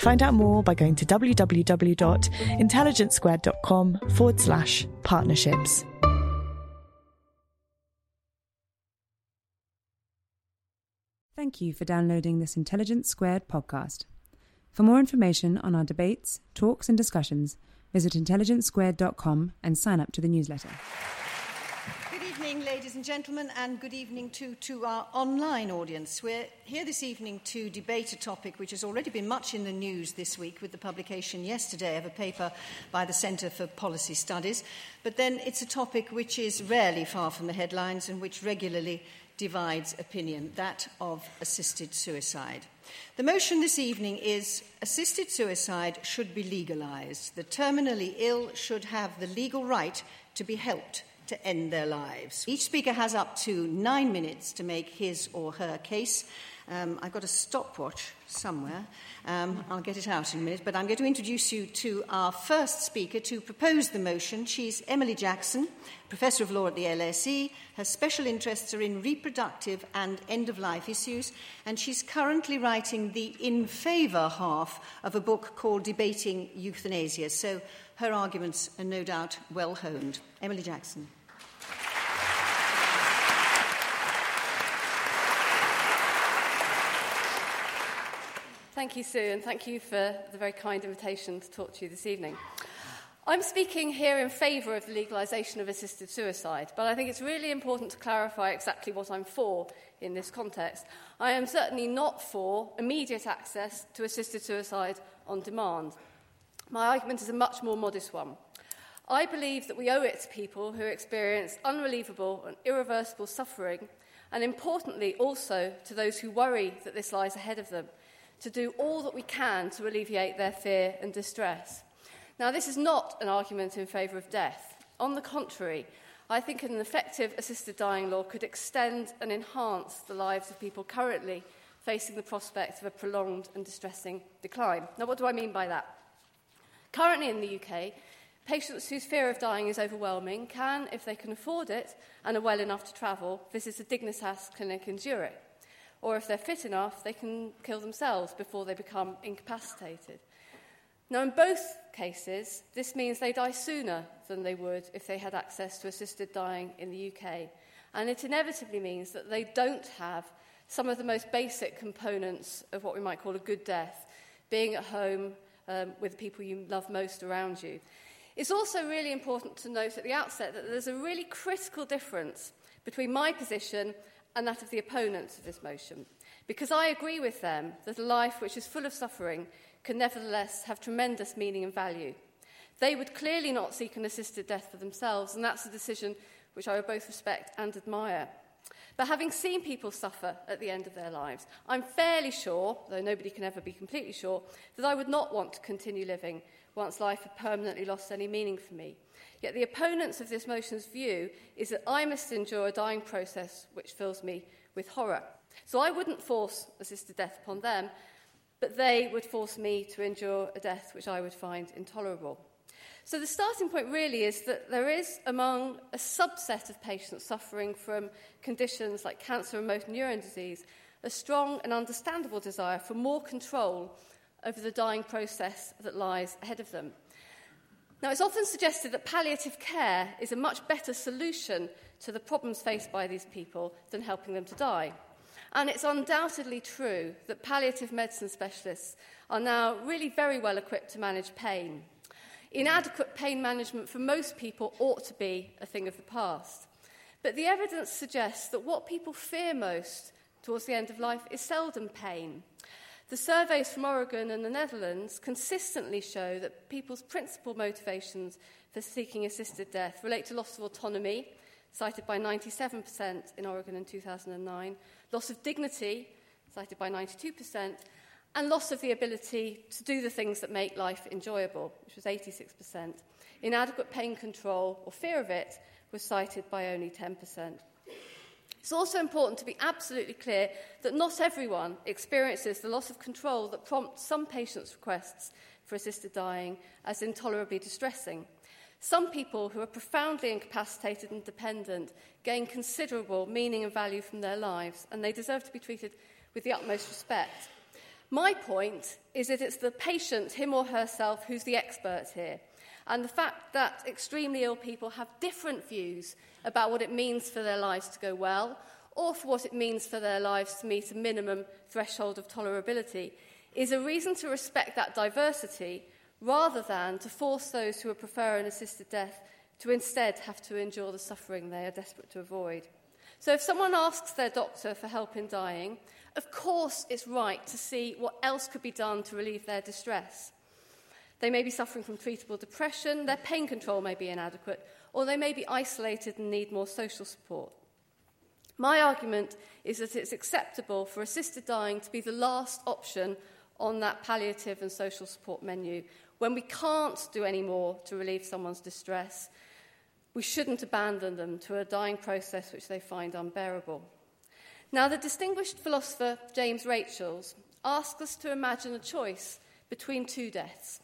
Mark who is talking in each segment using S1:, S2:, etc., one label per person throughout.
S1: Find out more by going to www.intelligencesquared.com forward slash partnerships.
S2: Thank you for downloading this Intelligence Squared podcast. For more information on our debates, talks, and discussions, visit intelligencesquared.com and sign up to the newsletter.
S3: Evening, ladies and gentlemen, and good evening to, to our online audience. We're here this evening to debate a topic which has already been much in the news this week with the publication yesterday of a paper by the Centre for Policy Studies. But then it's a topic which is rarely far from the headlines and which regularly divides opinion that of assisted suicide. The motion this evening is assisted suicide should be legalised. The terminally ill should have the legal right to be helped to end their lives. Each speaker has up to nine minutes to make his or her case. Um, I've got a stopwatch somewhere. Um, I'll get it out in a minute, but I'm going to introduce you to our first speaker to propose the motion. She's Emily Jackson, Professor of Law at the LSE. Her special interests are in reproductive and end of life issues, and she's currently writing the in favour half of a book called Debating Euthanasia. So her arguments are no doubt well honed. Emily Jackson.
S4: Thank you, Sue, and thank you for the very kind invitation to talk to you this evening. I'm speaking here in favour of the legalisation of assisted suicide, but I think it's really important to clarify exactly what I'm for in this context. I am certainly not for immediate access to assisted suicide on demand. My argument is a much more modest one. I believe that we owe it to people who experience unrelievable and irreversible suffering, and importantly, also to those who worry that this lies ahead of them to do all that we can to alleviate their fear and distress. Now, this is not an argument in favour of death. On the contrary, I think an effective assisted dying law could extend and enhance the lives of people currently facing the prospect of a prolonged and distressing decline. Now, what do I mean by that? Currently in the UK, patients whose fear of dying is overwhelming can, if they can afford it and are well enough to travel, visit a Dignitas clinic in Zurich or if they're fit enough, they can kill themselves before they become incapacitated. Now, in both cases, this means they die sooner than they would if they had access to assisted dying in the UK. And it inevitably means that they don't have some of the most basic components of what we might call a good death, being at home um, with the people you love most around you. It's also really important to note at the outset that there's a really critical difference between my position and that of the opponents of this motion, because I agree with them that a life which is full of suffering can nevertheless have tremendous meaning and value. They would clearly not seek an assisted death for themselves, and that's a decision which I would both respect and admire. But having seen people suffer at the end of their lives, I'm fairly sure, though nobody can ever be completely sure, that I would not want to continue living once life had permanently lost any meaning for me. Yet the opponents of this motion's view is that I must endure a dying process which fills me with horror. So I wouldn't force assisted death upon them, but they would force me to endure a death which I would find intolerable. So, the starting point really is that there is, among a subset of patients suffering from conditions like cancer and motor neuron disease, a strong and understandable desire for more control over the dying process that lies ahead of them. Now, it's often suggested that palliative care is a much better solution to the problems faced by these people than helping them to die. And it's undoubtedly true that palliative medicine specialists are now really very well equipped to manage pain. Inadequate pain management for most people ought to be a thing of the past. But the evidence suggests that what people fear most towards the end of life is seldom pain. The surveys from Oregon and the Netherlands consistently show that people's principal motivations for seeking assisted death relate to loss of autonomy, cited by 97% in Oregon in 2009, loss of dignity, cited by 92%, and loss of the ability to do the things that make life enjoyable, which was 86%. Inadequate pain control or fear of it was cited by only 10%. It's also important to be absolutely clear that not everyone experiences the loss of control that prompts some patients' requests for assisted dying as intolerably distressing. Some people who are profoundly incapacitated and dependent gain considerable meaning and value from their lives, and they deserve to be treated with the utmost respect. My point is that it's the patient, him or herself, who's the expert here. And the fact that extremely ill people have different views about what it means for their lives to go well, or for what it means for their lives to meet a minimum threshold of tolerability, is a reason to respect that diversity rather than to force those who would prefer an assisted death to instead have to endure the suffering they are desperate to avoid. So, if someone asks their doctor for help in dying, of course it's right to see what else could be done to relieve their distress. They may be suffering from treatable depression, their pain control may be inadequate, or they may be isolated and need more social support. My argument is that it's acceptable for assisted dying to be the last option on that palliative and social support menu. When we can't do any more to relieve someone's distress, we shouldn't abandon them to a dying process which they find unbearable. Now, the distinguished philosopher James Rachels asks us to imagine a choice between two deaths.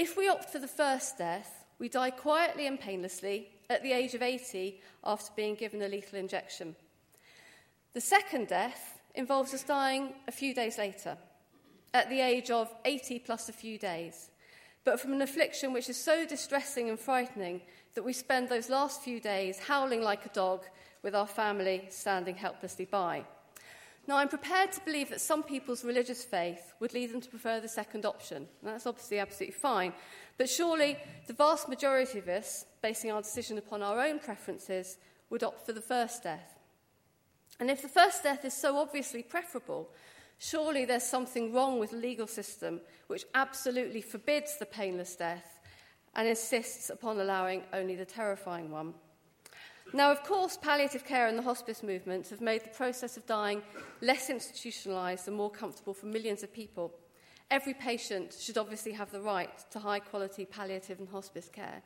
S4: If we opt for the first death, we die quietly and painlessly at the age of 80 after being given a lethal injection. The second death involves us dying a few days later, at the age of 80 plus a few days, but from an affliction which is so distressing and frightening that we spend those last few days howling like a dog with our family standing helplessly by. Now, I'm prepared to believe that some people's religious faith would lead them to prefer the second option. That's obviously absolutely fine. But surely the vast majority of us, basing our decision upon our own preferences, would opt for the first death. And if the first death is so obviously preferable, surely there's something wrong with the legal system which absolutely forbids the painless death and insists upon allowing only the terrifying one. Now, of course, palliative care and the hospice movement have made the process of dying less institutionalised and more comfortable for millions of people. Every patient should obviously have the right to high quality palliative and hospice care.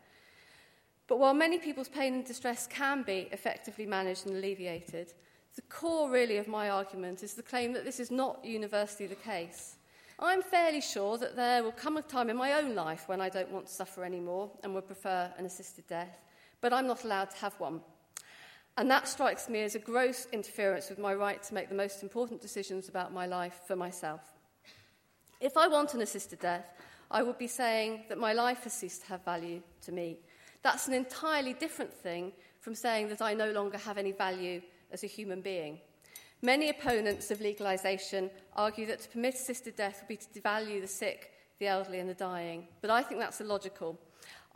S4: But while many people's pain and distress can be effectively managed and alleviated, the core really of my argument is the claim that this is not universally the case. I'm fairly sure that there will come a time in my own life when I don't want to suffer anymore and would prefer an assisted death, but I'm not allowed to have one. And that strikes me as a gross interference with my right to make the most important decisions about my life for myself. If I want an assisted death, I would be saying that my life has ceased to have value to me. That's an entirely different thing from saying that I no longer have any value as a human being. Many opponents of legalisation argue that to permit assisted death would be to devalue the sick, the elderly, and the dying, but I think that's illogical.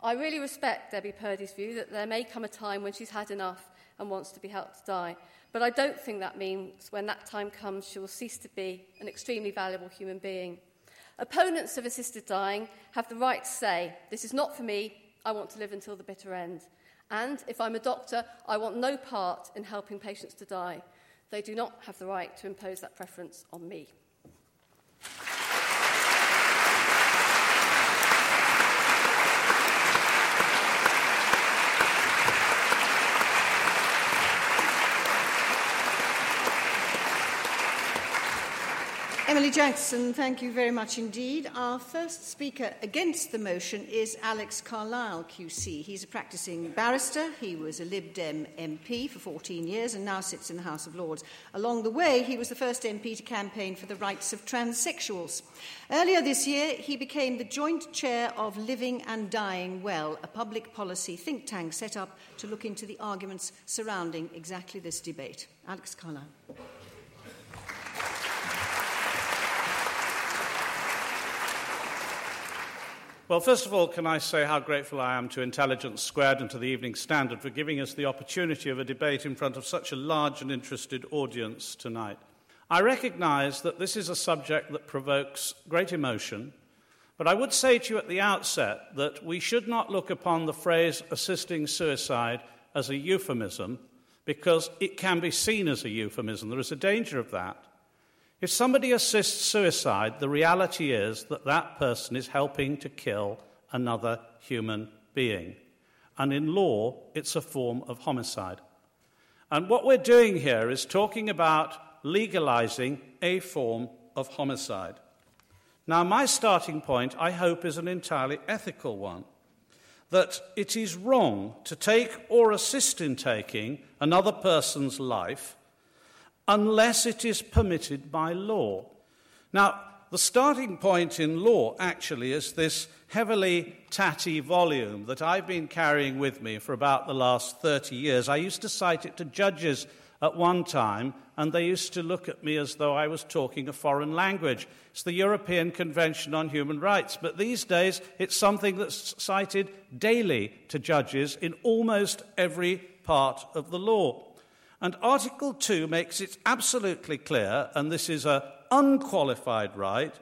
S4: I really respect Debbie Purdy's view that there may come a time when she's had enough and wants to be helped to die. But I don't think that means when that time comes, she will cease to be an extremely valuable human being. Opponents of assisted dying have the right to say, This is not for me, I want to live until the bitter end. And if I'm a doctor, I want no part in helping patients to die. They do not have the right to impose that preference on me.
S3: Emily Jackson, thank you very much indeed. Our first speaker against the motion is Alex Carlile, QC. He's a practicing barrister. He was a Lib Dem MP for 14 years and now sits in the House of Lords. Along the way, he was the first MP to campaign for the rights of transsexuals. Earlier this year, he became the joint chair of Living and Dying Well, a public policy think tank set up to look into the arguments surrounding exactly this debate. Alex Carlile.
S5: Well, first of all, can I say how grateful I am to Intelligence Squared and to the Evening Standard for giving us the opportunity of a debate in front of such a large and interested audience tonight. I recognise that this is a subject that provokes great emotion, but I would say to you at the outset that we should not look upon the phrase assisting suicide as a euphemism because it can be seen as a euphemism. There is a danger of that. If somebody assists suicide, the reality is that that person is helping to kill another human being. And in law, it's a form of homicide. And what we're doing here is talking about legalizing a form of homicide. Now, my starting point, I hope, is an entirely ethical one that it is wrong to take or assist in taking another person's life unless it is permitted by law. Now, the starting point in law actually is this heavily tatty volume that I've been carrying with me for about the last 30 years. I used to cite it to judges at one time, and they used to look at me as though I was talking a foreign language. It's the European Convention on Human Rights, but these days it's something that's cited daily to judges in almost every part of the law. And Article 2 makes it absolutely clear, and this is an unqualified right,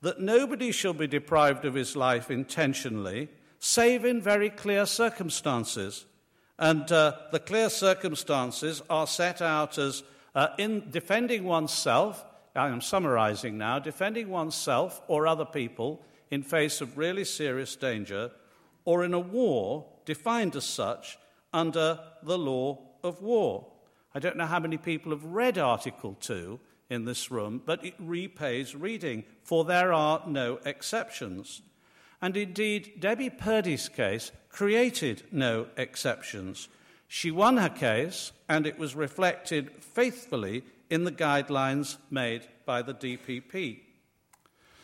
S5: that nobody shall be deprived of his life intentionally, save in very clear circumstances. And uh, the clear circumstances are set out as uh, in defending oneself, I am summarizing now, defending oneself or other people in face of really serious danger, or in a war defined as such under the law of war. I don't know how many people have read Article 2 in this room, but it repays reading, for there are no exceptions. And indeed, Debbie Purdy's case created no exceptions. She won her case, and it was reflected faithfully in the guidelines made by the DPP.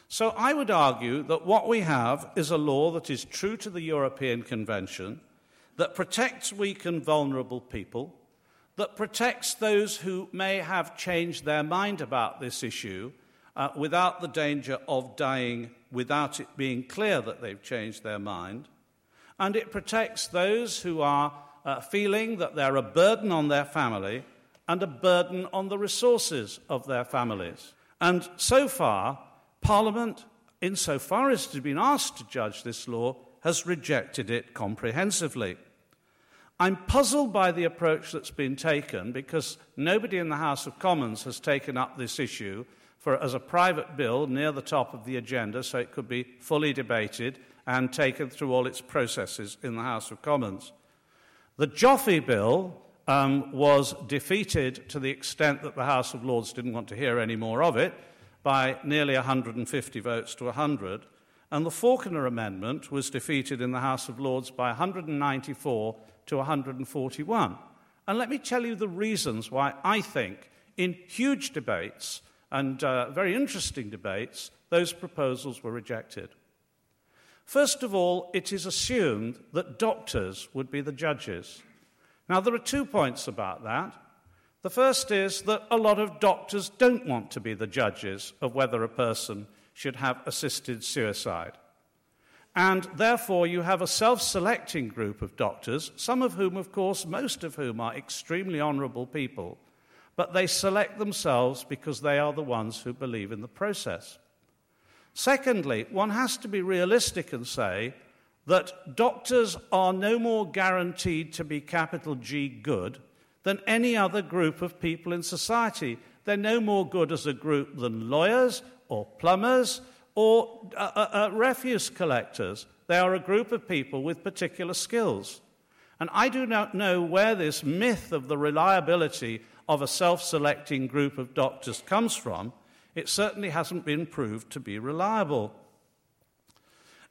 S5: So I would argue that what we have is a law that is true to the European Convention, that protects weak and vulnerable people, that protects those who may have changed their mind about this issue uh, without the danger of dying without it being clear that they've changed their mind. And it protects those who are uh, feeling that they're a burden on their family and a burden on the resources of their families. And so far, Parliament, insofar as it has been asked to judge this law, has rejected it comprehensively. I'm puzzled by the approach that's been taken because nobody in the House of Commons has taken up this issue for, as a private bill near the top of the agenda so it could be fully debated and taken through all its processes in the House of Commons. The Joffe bill um, was defeated to the extent that the House of Lords didn't want to hear any more of it by nearly 150 votes to 100. And the Falconer Amendment was defeated in the House of Lords by 194 to 141. And let me tell you the reasons why I think, in huge debates and uh, very interesting debates, those proposals were rejected. First of all, it is assumed that doctors would be the judges. Now, there are two points about that. The first is that a lot of doctors don't want to be the judges of whether a person should have assisted suicide. And therefore, you have a self selecting group of doctors, some of whom, of course, most of whom are extremely honourable people, but they select themselves because they are the ones who believe in the process. Secondly, one has to be realistic and say that doctors are no more guaranteed to be capital G good than any other group of people in society. They're no more good as a group than lawyers or plumbers or uh, uh, uh, refuse collectors. They are a group of people with particular skills. And I do not know where this myth of the reliability of a self selecting group of doctors comes from. It certainly hasn't been proved to be reliable.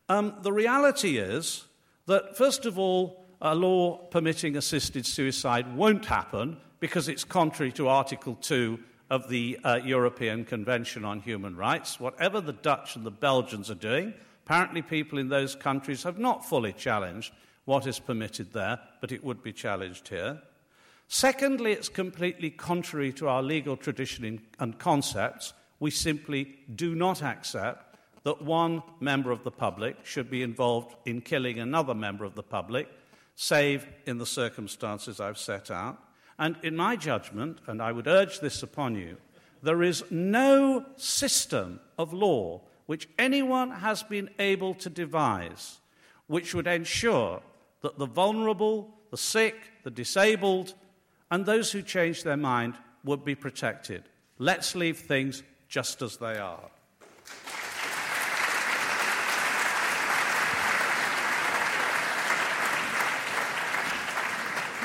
S5: Um, the reality is that, first of all, a law permitting assisted suicide won't happen because it's contrary to Article 2 of the uh, European Convention on Human Rights. Whatever the Dutch and the Belgians are doing, apparently people in those countries have not fully challenged what is permitted there, but it would be challenged here. Secondly, it's completely contrary to our legal tradition and concepts. We simply do not accept that one member of the public should be involved in killing another member of the public, save in the circumstances I've set out. And in my judgment, and I would urge this upon you, there is no system of law which anyone has been able to devise which would ensure that the vulnerable, the sick, the disabled, and those who change their mind would be protected. Let's leave things just as they are.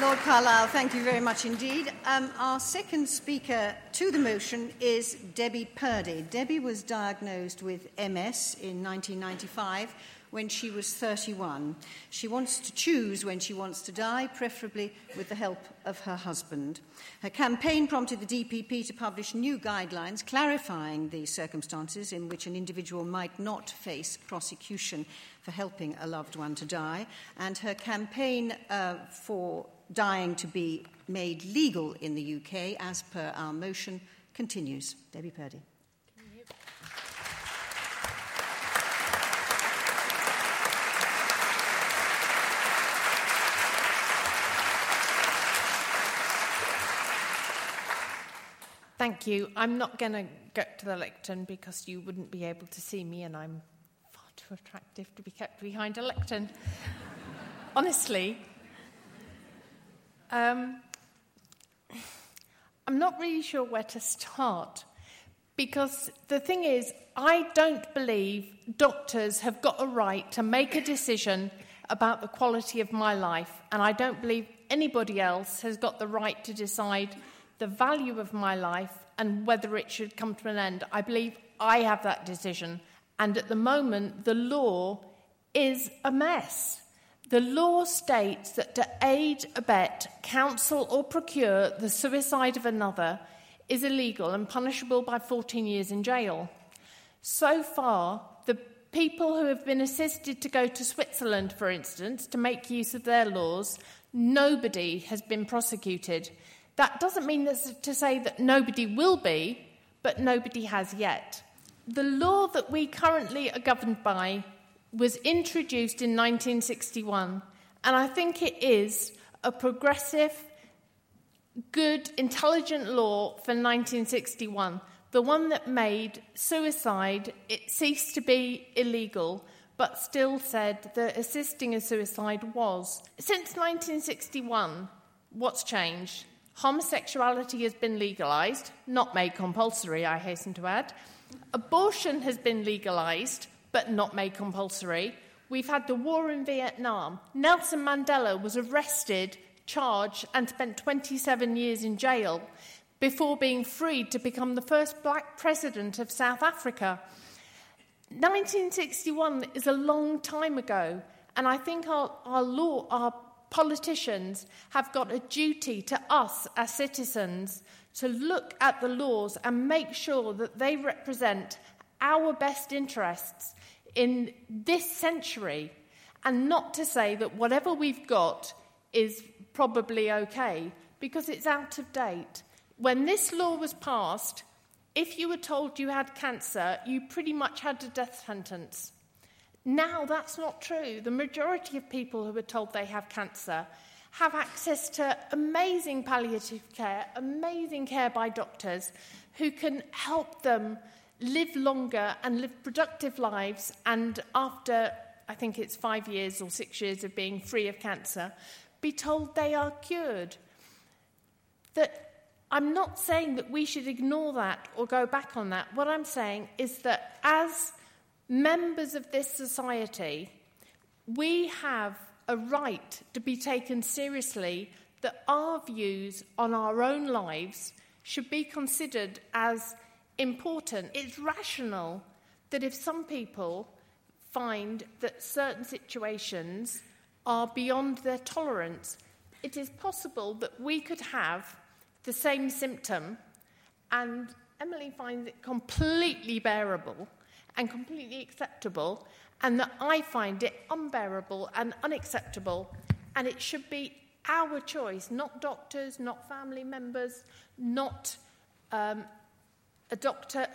S3: Lord Carlile, thank you very much indeed. Um, our second speaker to the motion is Debbie Purdy. Debbie was diagnosed with MS in 1995 when she was 31. She wants to choose when she wants to die, preferably with the help of her husband. Her campaign prompted the DPP to publish new guidelines clarifying the circumstances in which an individual might not face prosecution for helping a loved one to die, and her campaign uh, for dying to be made legal in the UK, as per our motion, continues. Debbie Purdy.
S6: Thank you. I'm not going to get to the lectern because you wouldn't be able to see me, and I'm far too attractive to be kept behind a lectern. Honestly, um, I'm not really sure where to start because the thing is, I don't believe doctors have got a right to make a decision about the quality of my life, and I don't believe anybody else has got the right to decide the value of my life and whether it should come to an end. I believe I have that decision, and at the moment, the law is a mess. The law states that to aid, abet, counsel, or procure the suicide of another is illegal and punishable by 14 years in jail. So far, the people who have been assisted to go to Switzerland, for instance, to make use of their laws, nobody has been prosecuted. That doesn't mean to say that nobody will be, but nobody has yet. The law that we currently are governed by was introduced in 1961, and I think it is a progressive, good, intelligent law for 1961, the one that made suicide it ceased to be illegal, but still said that assisting a suicide was. Since 1961, what's changed? Homosexuality has been legalized, not made compulsory, I hasten to add. Abortion has been legalized, but not made compulsory. We've had the war in Vietnam. Nelson Mandela was arrested, charged, and spent 27 years in jail before being freed to become the first black president of South Africa. 1961 is a long time ago, and I think our, our law, our politicians have got a duty to us as citizens to look at the laws and make sure that they represent our best interests in this century and not to say that whatever we've got is probably okay because it's out of date. When this law was passed, if you were told you had cancer, you pretty much had a death sentence. Now that's not true. The majority of people who are told they have cancer have access to amazing palliative care, amazing care by doctors who can help them live longer and live productive lives, and after, I think it's five years or six years of being free of cancer, be told they are cured. That I'm not saying that we should ignore that or go back on that. What I'm saying is that as members of this society, we have a right to be taken seriously that our views on our own lives should be considered as important. It's rational that if some people find that certain situations are beyond their tolerance, it is possible that we could have the same symptom and Emily finds it completely bearable and completely acceptable, and that I find it unbearable and unacceptable, and it should be our choice, not doctors, not family members, not um, a doctor,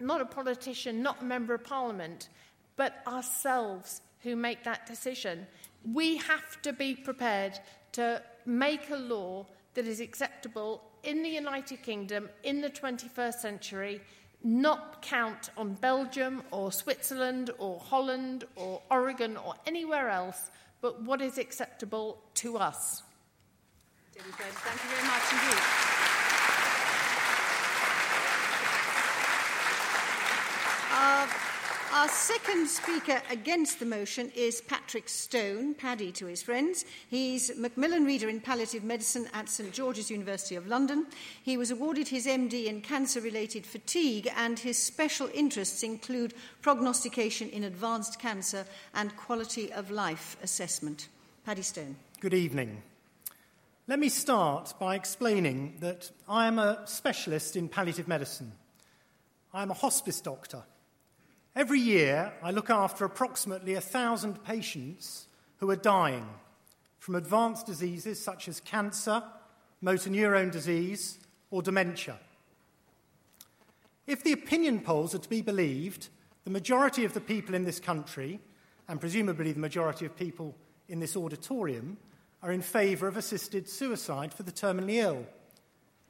S6: not a politician, not a member of parliament, but ourselves who make that decision. We have to be prepared to make a law that is acceptable in the United Kingdom in the 21st century, not count on Belgium or Switzerland or Holland or Oregon or anywhere else, but what is acceptable to us.
S3: Thank you very much indeed. Uh, our second speaker against the motion is Patrick Stone, Paddy to his friends. He's Macmillan Reader in Palliative Medicine at St George's University of London. He was awarded his MD in cancer related fatigue, and his special interests include prognostication in advanced cancer and quality of life assessment. Paddy Stone.
S7: Good evening. Let me start by explaining that I am a specialist in palliative medicine. I am a hospice doctor. Every year, I look after approximately a thousand patients who are dying from advanced diseases such as cancer, motor neurone disease, or dementia. If the opinion polls are to be believed, the majority of the people in this country, and presumably the majority of people in this auditorium, are in favour of assisted suicide for the terminally ill.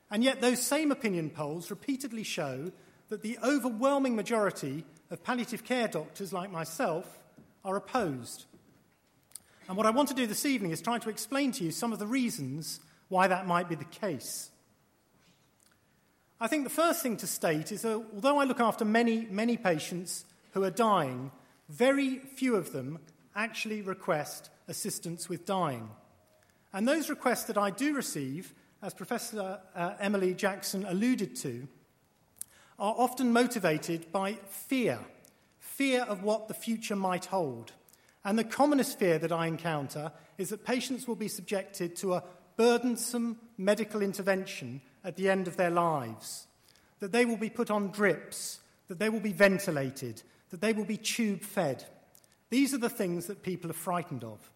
S7: And yet, those same opinion polls repeatedly show that the overwhelming majority of palliative care doctors like myself are opposed. And what I want to do this evening is try to explain to you some of the reasons why that might be the case. I think the first thing to state is that although I look after many, many patients who are dying, very few of them actually request assistance with dying. And those requests that I do receive, as Professor uh, Emily Jackson alluded to, are often motivated by fear fear of what the future might hold. And the commonest fear that I encounter is that patients will be subjected to a burdensome medical intervention at the end of their lives, that they will be put on drips, that they will be ventilated, that they will be tube fed. These are the things that people are frightened of.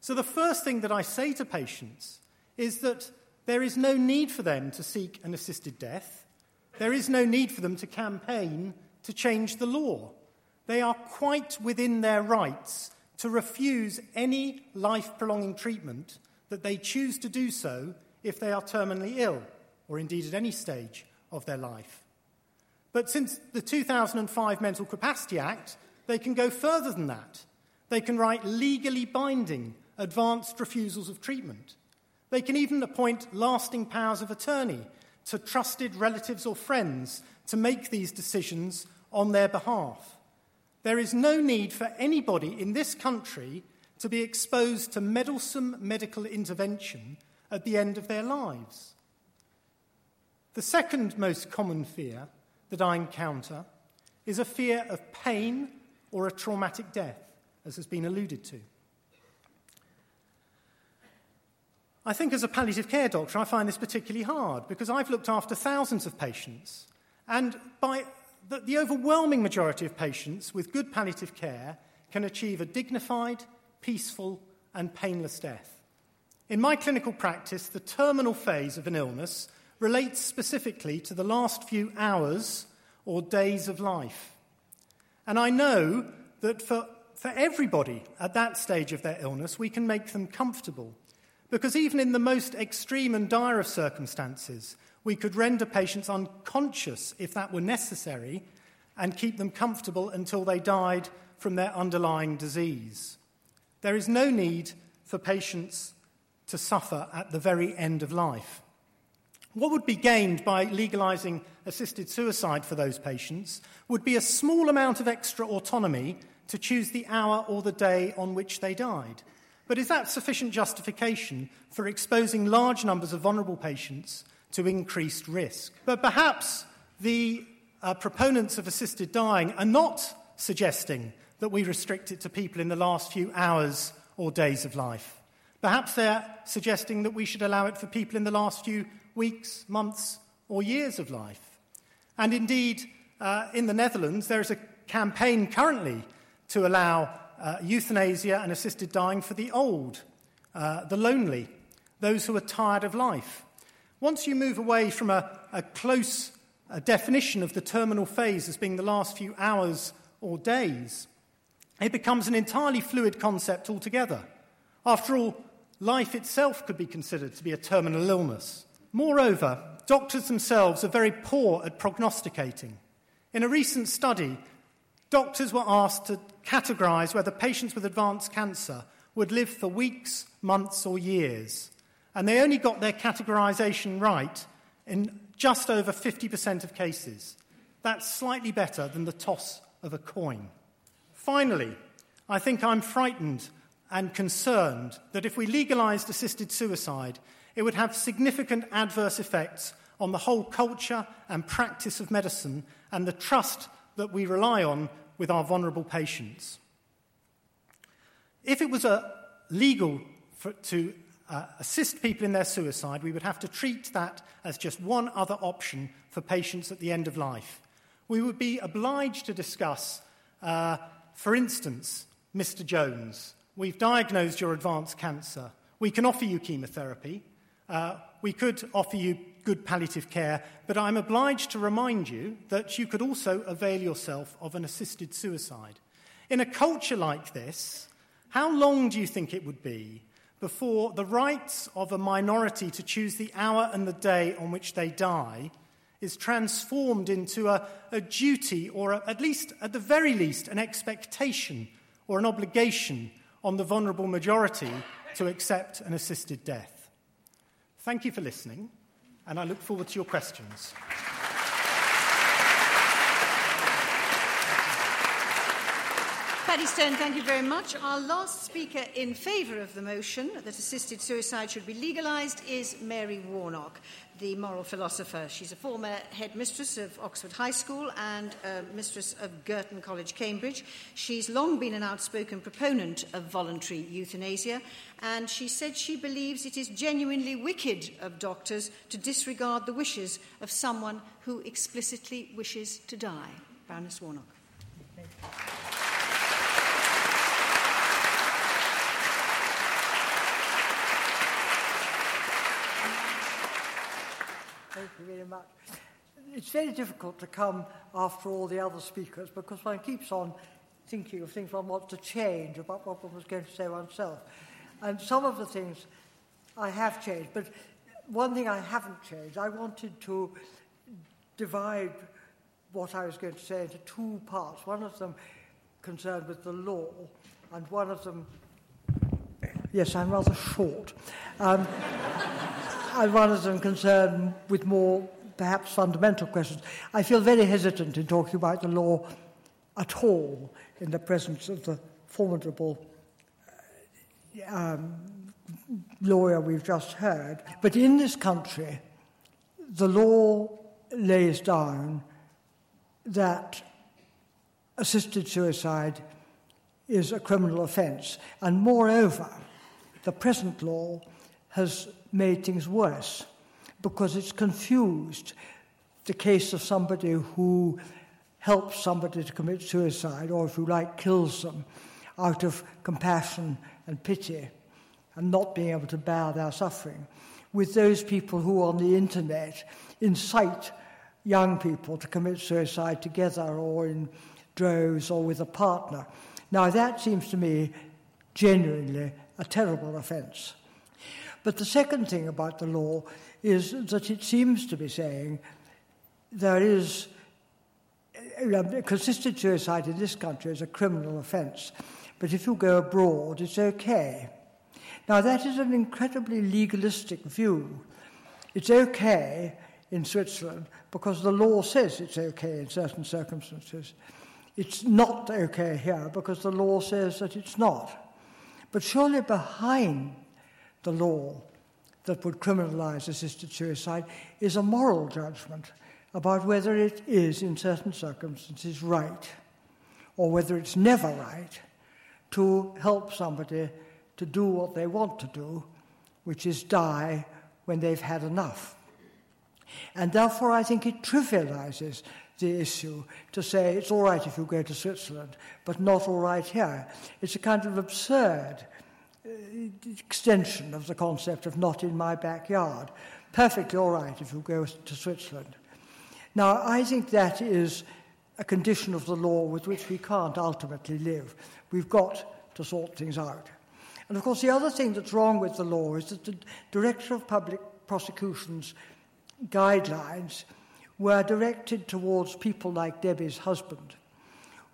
S7: So, the first thing that I say to patients is that there is no need for them to seek an assisted death. There is no need for them to campaign to change the law. They are quite within their rights to refuse any life prolonging treatment that they choose to do so if they are terminally ill, or indeed at any stage of their life. But since the 2005 Mental Capacity Act, they can go further than that. They can write legally binding advanced refusals of treatment. They can even appoint lasting powers of attorney to trusted relatives or friends to make these decisions on their behalf. There is no need for anybody in this country to be exposed to meddlesome medical intervention at the end of their lives. The second most common fear that I encounter is a fear of pain or a traumatic death, as has been alluded to. I think as a palliative care doctor, I find this particularly hard because I've looked after thousands of patients. And by the, the overwhelming majority of patients with good palliative care can achieve a dignified, peaceful, and painless death. In my clinical practice, the terminal phase of an illness relates specifically to the last few hours or days of life. And I know that for, for everybody at that stage of their illness, we can make them comfortable because even in the most extreme and dire of circumstances, we could render patients unconscious if that were necessary and keep them comfortable until they died from their underlying disease. There is no need for patients to suffer at the very end of life. What would be gained by legalizing assisted suicide for those patients would be a small amount of extra autonomy to choose the hour or the day on which they died. But is that sufficient justification for exposing large numbers of vulnerable patients to increased risk? But perhaps The uh, proponents of assisted dying are not suggesting that we restrict it to people in the last few hours or days of life. Perhaps they're suggesting that we should allow it for people in the last few weeks, months, or years of life. And indeed, uh, in the Netherlands, there is a campaign currently to allow uh, euthanasia and assisted dying for the old, uh, the lonely, those who are tired of life. Once you move away from a, a close a definition of the terminal phase as being the last few hours or days, it becomes an entirely fluid concept altogether. After all, life itself could be considered to be a terminal illness. Moreover, doctors themselves are very poor at prognosticating. In a recent study, doctors were asked to categorize whether patients with advanced cancer would live for weeks, months, or years. And they only got their categorization right in just over 50% of cases. That's slightly better than the toss of a coin. Finally, I think I'm frightened and concerned that if we legalized assisted suicide, it would have significant adverse effects on the whole culture and practice of medicine and the trust that we rely on with our vulnerable patients. If it was a legal for, to uh, assist people in their suicide, we would have to treat that as just one other option for patients at the end of life. We would be obliged to discuss, uh, for instance, Mr. Jones, we've diagnosed your advanced cancer. We can offer you chemotherapy. Uh, we could offer you good palliative care, but I'm obliged to remind you that you could also avail yourself of an assisted suicide. In a culture like this, how long do you think it would be before the rights of a minority to choose the hour and the day on which they die is transformed into a, a duty, or a, at least, at the very least, an expectation or an obligation on the vulnerable majority to accept an assisted death? Thank you for listening and I look forward to your questions.
S3: Paddy Stone, thank you very much. Our last speaker in favour of the motion that assisted suicide should be legalised is Mary Warnock, the moral philosopher. She's a former headmistress of Oxford High School and mistress of Girton College, Cambridge. She's long been an outspoken proponent of voluntary euthanasia, and she said she believes it is genuinely wicked of doctors to disregard the wishes of someone who explicitly wishes to die. Baroness Warnock.
S8: Thank you very much. It's very difficult to come after all the other speakers because one keeps on thinking of things one wants to change about what one was going to say oneself. And some of the things I have changed, but one thing I haven't changed, I wanted to divide what I was going to say into two parts. One of them concerned with the law, and one of them, yes, I'm rather short. Um, one of them concerned with more perhaps fundamental questions. I feel very hesitant in talking about the law at all in the presence of the formidable uh, um, lawyer we've just heard. But in this country, the law lays down that assisted suicide is a criminal offence. And moreover, the present law has made things worse because it's confused the case of somebody who helps somebody to commit suicide or, if you like, kills them out of compassion and pity and not being able to bear their suffering with those people who on the internet incite young people to commit suicide together or in droves or with a partner. Now, that seems to me genuinely a terrible offence. But the second thing about the law is that it seems to be saying there is consistent suicide in this country is a criminal offence, but if you go abroad, it's okay. Now, that is an incredibly legalistic view. It's okay in Switzerland because the law says it's okay in certain circumstances. It's not okay here because the law says that it's not. But surely behind the law that would criminalize assisted suicide is a moral judgment. about whether it is, in certain circumstances, right, or whether it's never right, to help somebody to do what they want to do, which is die when they've had enough. And therefore, I think it trivializes the issue to say it's all right if you go to Switzerland, but not all right here. It's a kind of absurd extension of the concept of not in my backyard. Perfectly all right if you go to Switzerland. Now, I think that is a condition of the law with which we can't ultimately live. We've got to sort things out. And of course, the other thing that's wrong with the law is that the Director of Public Prosecution's guidelines were directed towards people like Debbie's husband,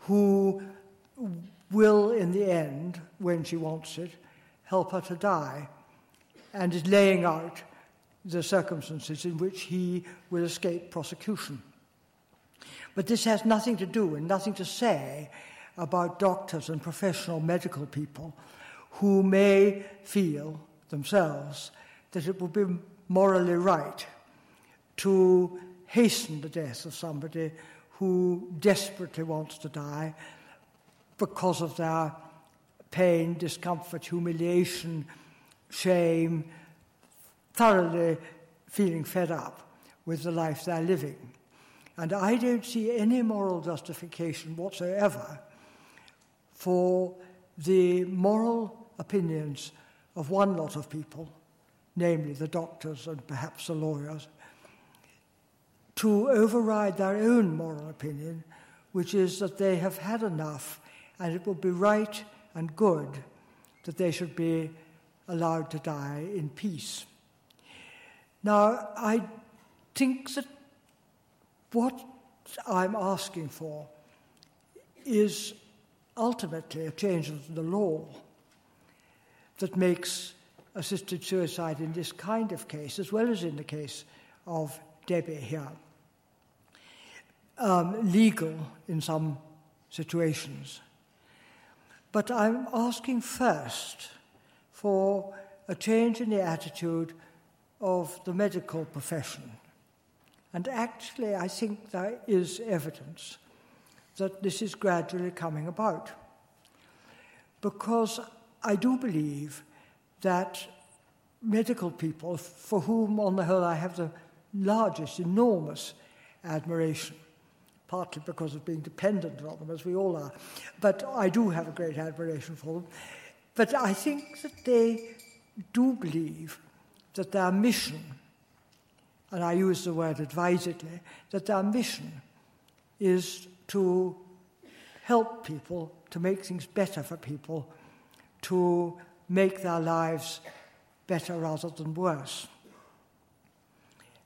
S8: who will, in the end, when she wants it, help her to die, and is laying out the circumstances in which he will escape prosecution. But this has nothing to do and nothing to say about doctors and professional medical people who may feel themselves that it would be morally right to hasten the death of somebody who desperately wants to die because of their pain, discomfort, humiliation, shame, thoroughly feeling fed up with the life they're living. And I don't see any moral justification whatsoever for the moral opinions of one lot of people, namely the doctors and perhaps the lawyers, to override their own moral opinion, which is that they have had enough and it would be right and good that they should be allowed to die in peace. Now, I think that what I'm asking for is ultimately a change of the law that makes assisted suicide in this kind of case, as well as in the case of Debbie here, um, legal in some situations. But I'm asking first for a change in the attitude of the medical profession. And actually, I think there is evidence that this is gradually coming about. Because I do believe that medical people, for whom, on the whole, I have the largest, enormous admiration, partly because of being dependent on them, as we all are, but I do have a great admiration for them. But I think that they do believe that their mission, and I use the word advisedly, that their mission is to help people, to make things better for people, to make their lives better rather than worse.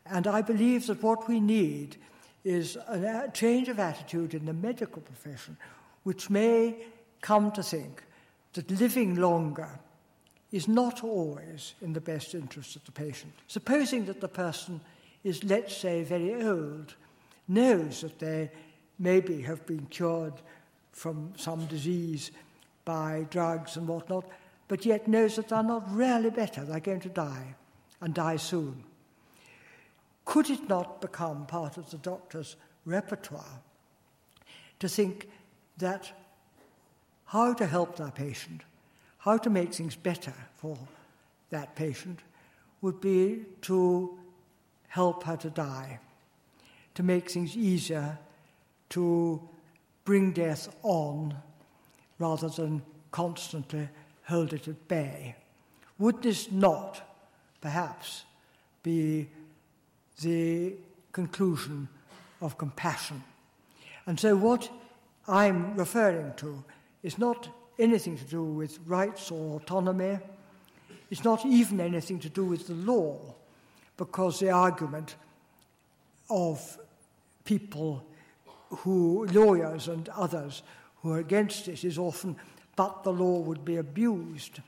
S8: And I believe that what we need is a change of attitude in the medical profession, which may come to think that living longer is not always in the best interest of the patient. Supposing that the person is, let's say, very old, knows that they maybe have been cured from some disease by drugs and whatnot, but yet knows that they're not really better, they're going to die and die soon. Could it not become part of the doctor's repertoire to think that how to help their patient how to make things better for that patient would be to help her to die, to make things easier, to bring death on rather than constantly hold it at bay. Would this not, perhaps, be the conclusion of compassion? And so, what I'm referring to is not anything to do with rights or autonomy. It's not even anything to do with the law, because the argument of people who, lawyers and others, who are against it is often, but the law would be abused.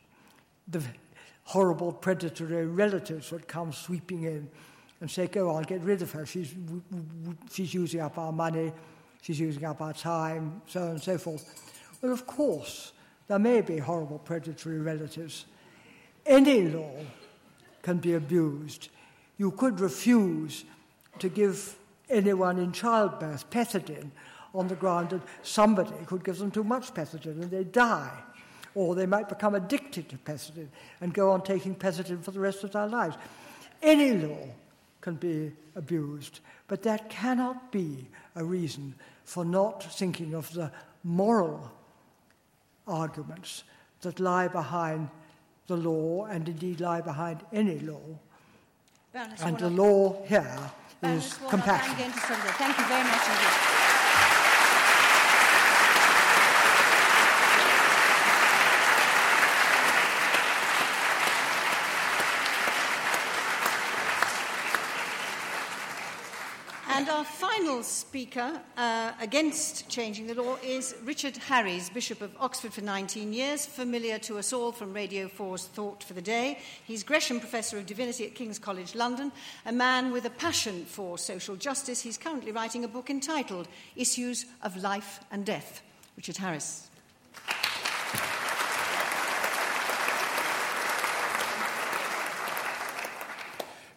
S8: The horrible predatory relatives would come sweeping in and say, Go on, get rid of her. She's, she's using up our money, she's using up our time, so on and so forth. Well, of course, there may be horrible predatory relatives. Any law can be abused. You could refuse to give anyone in childbirth pethidine on the ground that somebody could give them too much pethidine and they die. Or they might become addicted to pethidine and go on taking pethidine for the rest of their lives. Any law can be abused, but that cannot be a reason for not thinking of the moral arguments that lie behind the law and indeed lie behind any law.
S3: Baroness
S8: and the law here
S3: Baroness
S8: is
S3: Warnock,
S8: compassion.
S3: I'm going to stop there. Thank you very much indeed. And our final speaker uh, against changing the law is Richard Harries, Bishop of Oxford for 19 years, familiar to us all from Radio 4's Thought for the Day. He's Gresham Professor of Divinity at King's College London, a man with a passion for social justice. He's currently writing a book entitled Issues of Life and Death. Richard Harries.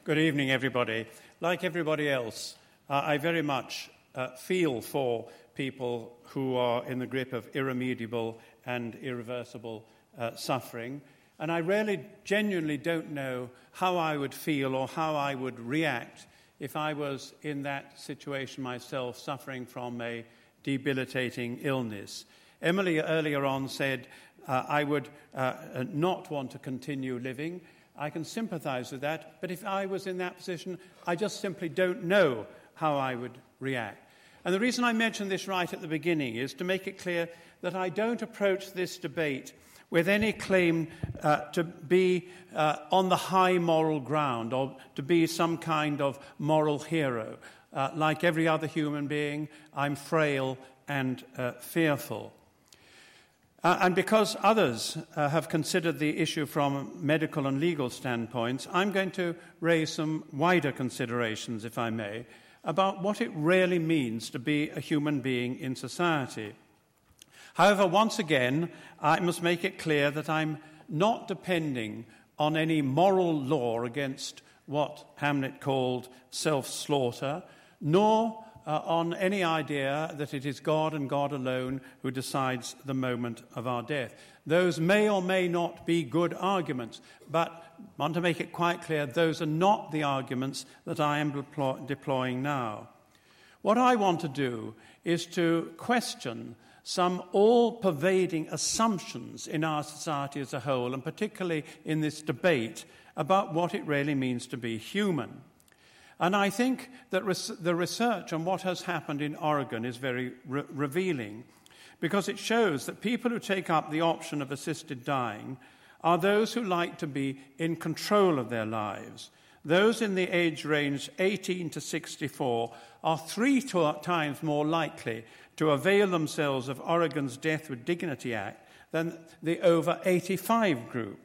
S9: Good evening, everybody. Like everybody else, uh, I very much uh, feel for people who are in the grip of irremediable and irreversible uh, suffering. And I really genuinely don't know how I would feel or how I would react if I was in that situation myself, suffering from a debilitating illness. Emily earlier on said, uh, I would uh, not want to continue living. I can sympathize with that, but if I was in that position, I just simply don't know how I would react. And the reason I mention this right at the beginning is to make it clear that I don't approach this debate with any claim uh, to be uh, on the high moral ground or to be some kind of moral hero. Uh, like every other human being, I'm frail and uh, fearful. Uh, and because others uh, have considered the issue from medical and legal standpoints, I'm going to raise some wider considerations, if I may, about what it really means to be a human being in society. However, once again, I must make it clear that I'm not depending on any moral law against what Hamlet called self slaughter, nor uh, on any idea that it is God and God alone who decides the moment of our death. Those may or may not be good arguments, but I want to make it quite clear those are not the arguments that I am deploy- deploying now. What I want to do is to question some all pervading assumptions in our society as a whole, and particularly in this debate about what it really means to be human. And I think that res- the research on what has happened in Oregon is very re- revealing because it shows that people who take up the option of assisted dying are those who like to be in control of their lives. Those in the age range 18 to 64 are three times more likely to avail themselves of Oregon's Death with Dignity Act than the over 85 group.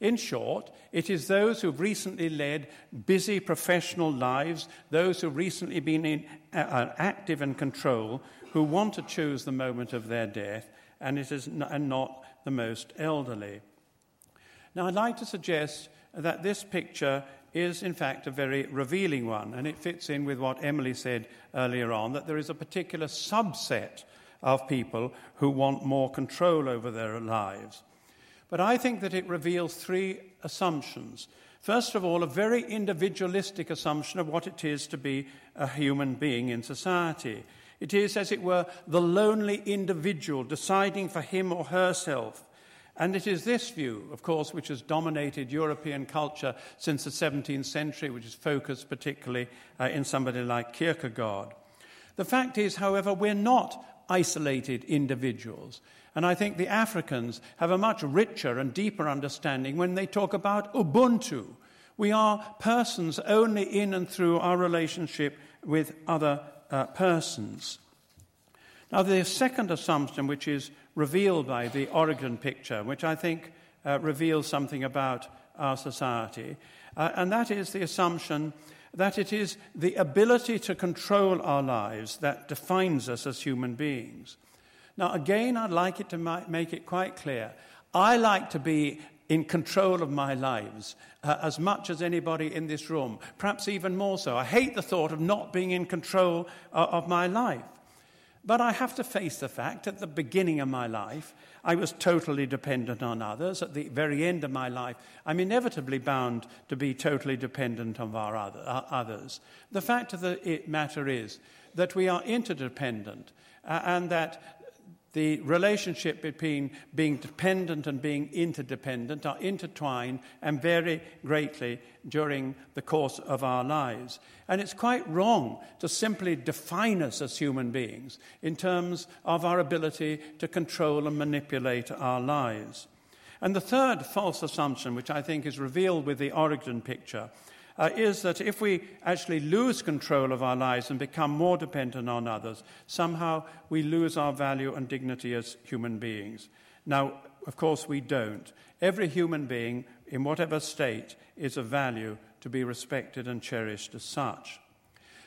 S9: In short, it is those who've recently led busy professional lives, those who've recently been in, uh, uh, active and control, who want to choose the moment of their death, and it is n- and not the most elderly. Now, I'd like to suggest that this picture is, in fact, a very revealing one, and it fits in with what Emily said earlier on that there is a particular subset of people who want more control over their lives. But I think that it reveals three assumptions. First of all, a very individualistic assumption of what it is to be a human being in society. It is, as it were, the lonely individual deciding for him or herself. And it is this view, of course, which has dominated European culture since the 17th century, which is focused particularly uh, in somebody like Kierkegaard. The fact is, however, we're not isolated individuals. And I think the Africans have a much richer and deeper understanding when they talk about Ubuntu. We are persons only in and through our relationship with other uh, persons. Now, the second assumption, which is revealed by the Oregon picture, which I think uh, reveals something about our society, uh, and that is the assumption that it is the ability to control our lives that defines us as human beings. Now, again, I'd like it to make it quite clear. I like to be in control of my lives uh, as much as anybody in this room, perhaps even more so. I hate the thought of not being in control uh, of my life. But I have to face the fact at the beginning of my life, I was totally dependent on others. At the very end of my life, I'm inevitably bound to be totally dependent on our other, uh, others. The fact of the matter is that we are interdependent uh, and that the relationship between being dependent and being interdependent are intertwined and vary greatly during the course of our lives. And it's quite wrong to simply define us as human beings in terms of our ability to control and manipulate our lives. And the third false assumption, which I think is revealed with the Oregon picture, uh, is that if we actually lose control of our lives and become more dependent on others, somehow we lose our value and dignity as human beings. Now, of course, we don't. Every human being, in whatever state, is of value to be respected and cherished as such.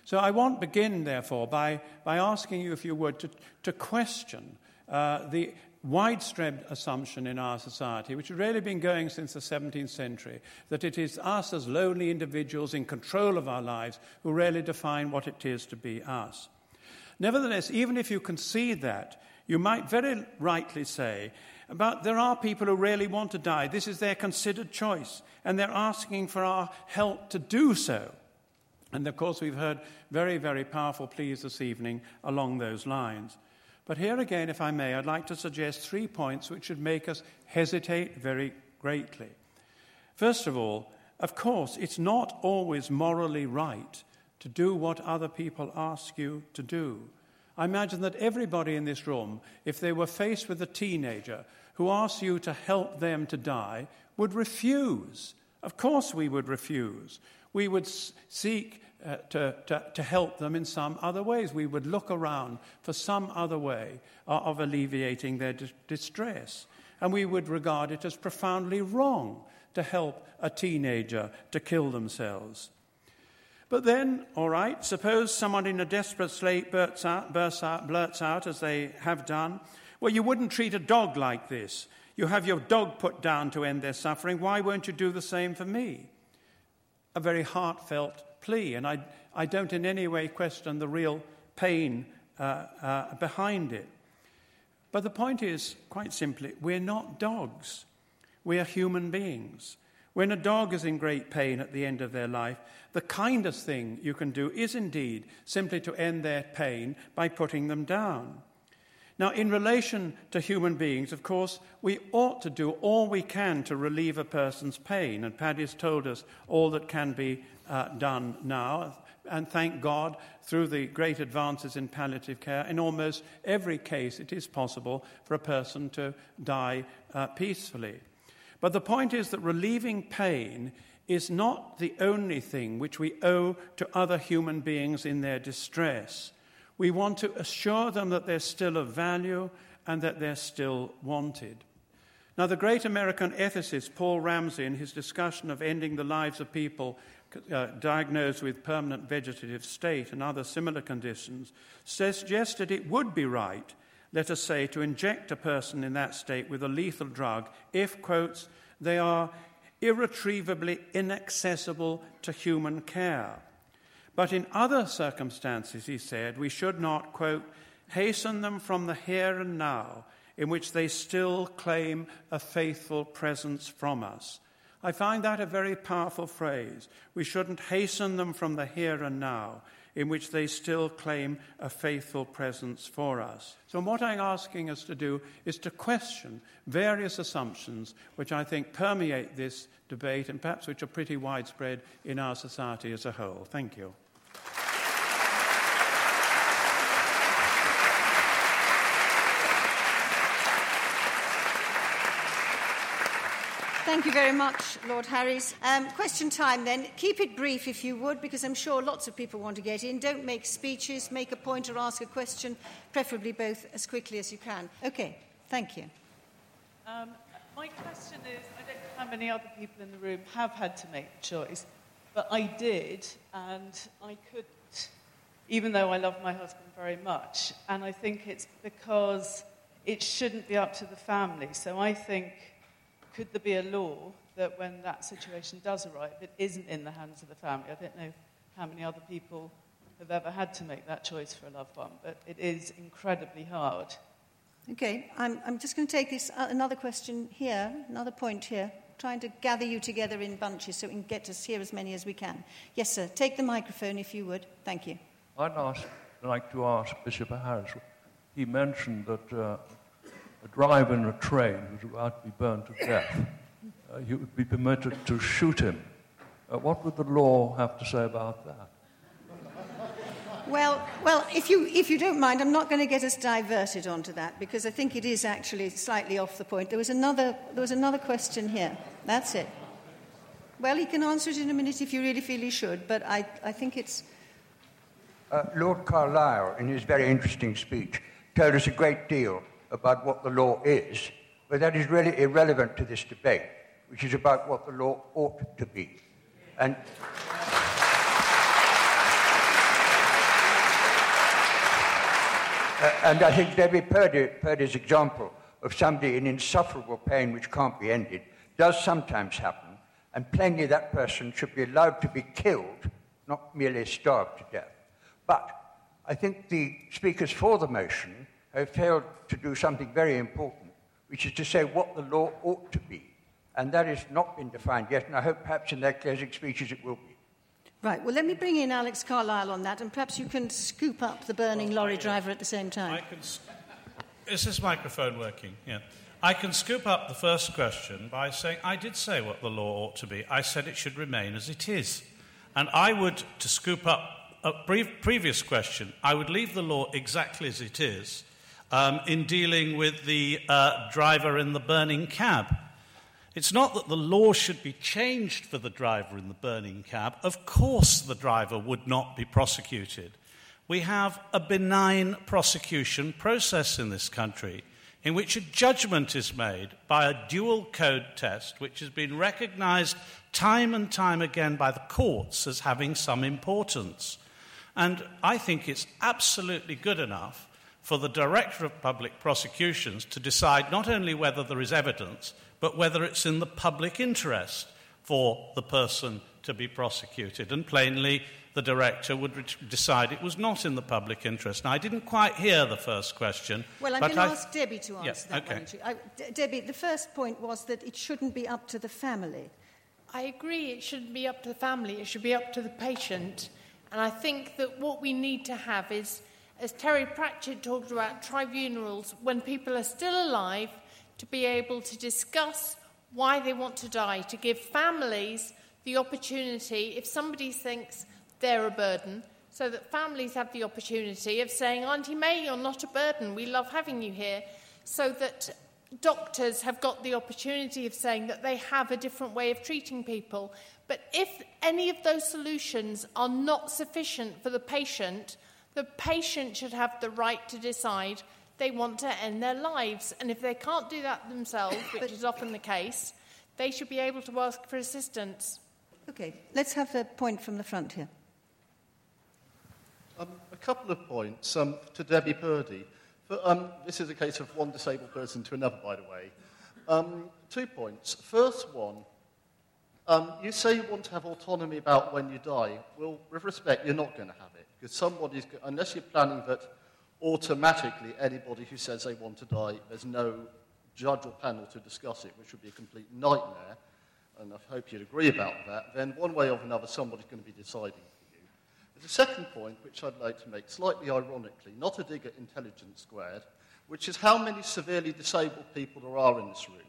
S9: So I want to begin, therefore, by, by asking you, if you would, to, to question uh, the widespread assumption in our society, which has really been going since the 17th century, that it is us as lonely individuals in control of our lives who really define what it is to be us. Nevertheless, even if you concede that, you might very rightly say, but there are people who really want to die. This is their considered choice, and they're asking for our help to do so. And of course, we've heard very, very powerful pleas this evening along those lines. But here again, if I may, I'd like to suggest three points which should make us hesitate very greatly. First of all, of course, it's not always morally right to do what other people ask you to do. I imagine that everybody in this room, if they were faced with a teenager who asked you to help them to die, would refuse. Of course, we would refuse. We would seek uh, to, to, to, help them in some other ways. We would look around for some other way of, alleviating their di- distress. And we would regard it as profoundly wrong to help a teenager to kill themselves. But then, all right, suppose someone in a desperate state bursts out, bursts out, blurts out, as they have done, well, you wouldn't treat a dog like this. You have your dog put down to end their suffering. Why won't you do the same for me? A very heartfelt plea, and I, I don't in any way question the real pain uh, uh, behind it. But the point is, quite simply, we're not dogs. We are human beings. When a dog is in great pain at the end of their life, the kindest thing you can do is indeed simply to end their pain by putting them down. Now, in relation to human beings, of course, we ought to do all we can to relieve a person's pain, and Paddy's told us all that can be uh, done now. And thank God, through the great advances in palliative care, in almost every case it is possible for a person to die uh, peacefully. But the point is that relieving pain is not the only thing which we owe to other human beings in their distress. We want to assure them that they're still of value and that they're still wanted. Now, the great American ethicist Paul Ramsey, in his discussion of ending the lives of people uh, diagnosed with permanent vegetative state and other similar conditions, suggested it would be right, let us say, to inject a person in that state with a lethal drug if, quotes, they are irretrievably inaccessible to human care. But in other circumstances, he said, we should not, quote, hasten them from the here and now in which they still claim a faithful presence from us. I find that a very powerful phrase. We shouldn't hasten them from the here and now, in which they still claim a faithful presence for us. So, what I'm asking us to do is to question various assumptions which I think permeate this debate and perhaps which are pretty widespread in our society as a whole. Thank you.
S3: Thank you very much, Lord Harries. Um, question time then. Keep it brief if you would, because I'm sure lots of people want to get in. Don't make speeches, make a point or ask a question, preferably both as quickly as you can. Okay, thank you.
S10: Um, my question is I don't know how many other people in the room have had to make a choice, but I did, and I couldn't, even though I love my husband very much. And I think it's because it shouldn't be up to the family. So I think could there be a law that when that situation does arrive, it isn't in the hands of the family? I don't know how many other people have ever had to make that choice for a loved one, but it is incredibly hard.
S3: Okay, I'm, I'm just going to take this uh, another question here, another point here, trying to gather you together in bunches so we can get to hear as many as we can. Yes, sir. Take the microphone if you would. Thank you.
S11: I'd ask, like to ask Bishop Harries. He mentioned that uh, a driver in a train was about to be burned to death. Uh, he would be permitted to shoot him. Uh, what would the law have to say about that?
S3: Well, well, if you, if you don't mind, I'm not going to get us diverted onto that because I think it is actually slightly off the point. There was another, there was another question here. That's it. Well, he can answer it in a minute if you really feel he should, but I, I think it's.
S12: Uh, Lord Carlile, in his very interesting speech, told us a great deal about what the law is, but that is really irrelevant to this debate, which is about what the law ought to be. And. Uh, and I think Debbie Purdy, Purdy's example of somebody in insufferable pain which can't be ended does sometimes happen, and plainly that person should be allowed to be killed, not merely starved to death. But I think the speakers for the motion have failed to do something very important, which is to say what the law ought to be. And that has not been defined yet, and I hope perhaps in their closing speeches it will be.
S3: Right, well, let me bring in Alex Carlile on that, and perhaps you can scoop up the burning
S5: well,
S3: lorry uh, driver at the same time.
S5: I can, is this microphone working? Yeah. I can scoop up the first question by saying I did say what the law ought to be. I said it should remain as it is. And I would, to scoop up a brief, previous question, I would leave the law exactly as it is um, in dealing with the uh, driver in the burning cab. It's not that the law should be changed for the driver in the burning cab. Of course, the driver would not be prosecuted. We have a benign prosecution process in this country in which a judgment is made by a dual code test, which has been recognized time and time again by the courts as having some importance. And I think it's absolutely good enough for the Director of Public Prosecutions to decide not only whether there is evidence, but whether it's in the public interest for the person to be prosecuted. And plainly, the director would re- decide it was not in the public interest. Now, I didn't quite hear the first question.
S3: Well, I'm going to ask Debbie to answer
S5: yeah,
S3: that
S5: okay.
S3: one. I, D- Debbie, the first point was that it shouldn't be up to the family.
S6: I agree, it shouldn't be up to the family, it should be up to the patient. And I think that what we need to have is, as Terry Pratchett talked about, tribunals when people are still alive to be able to discuss why they want to die, to give families the opportunity, if somebody thinks they're a burden, so that families have the opportunity of saying, Auntie May, you're not a burden, we love having you here, so that doctors have got the opportunity of saying that they have a different way of treating people. But if any of those solutions are not sufficient for the patient, the patient should have the right to decide they want to end their lives. And if they can't do that themselves, which is often the case, they should be able to ask for assistance.
S3: Okay, let's have the point from the front here.
S13: Um, a couple of points um, to Debbie Purdy. For, um, this is a case of one disabled person to another, by the way. Um, two points. First one, um, you say you want to have autonomy about when you die. Well, with respect, you're not going to have it. Because somebody's, unless you're planning that automatically anybody who says they want to die, there's no judge or panel to discuss it, which would be a complete nightmare, and I hope you'd agree about that, then one way or another somebody's going to be deciding for you. There's a second point which I'd like to make, slightly ironically, not a dig at intelligence squared, which is how many severely disabled people there are in this room.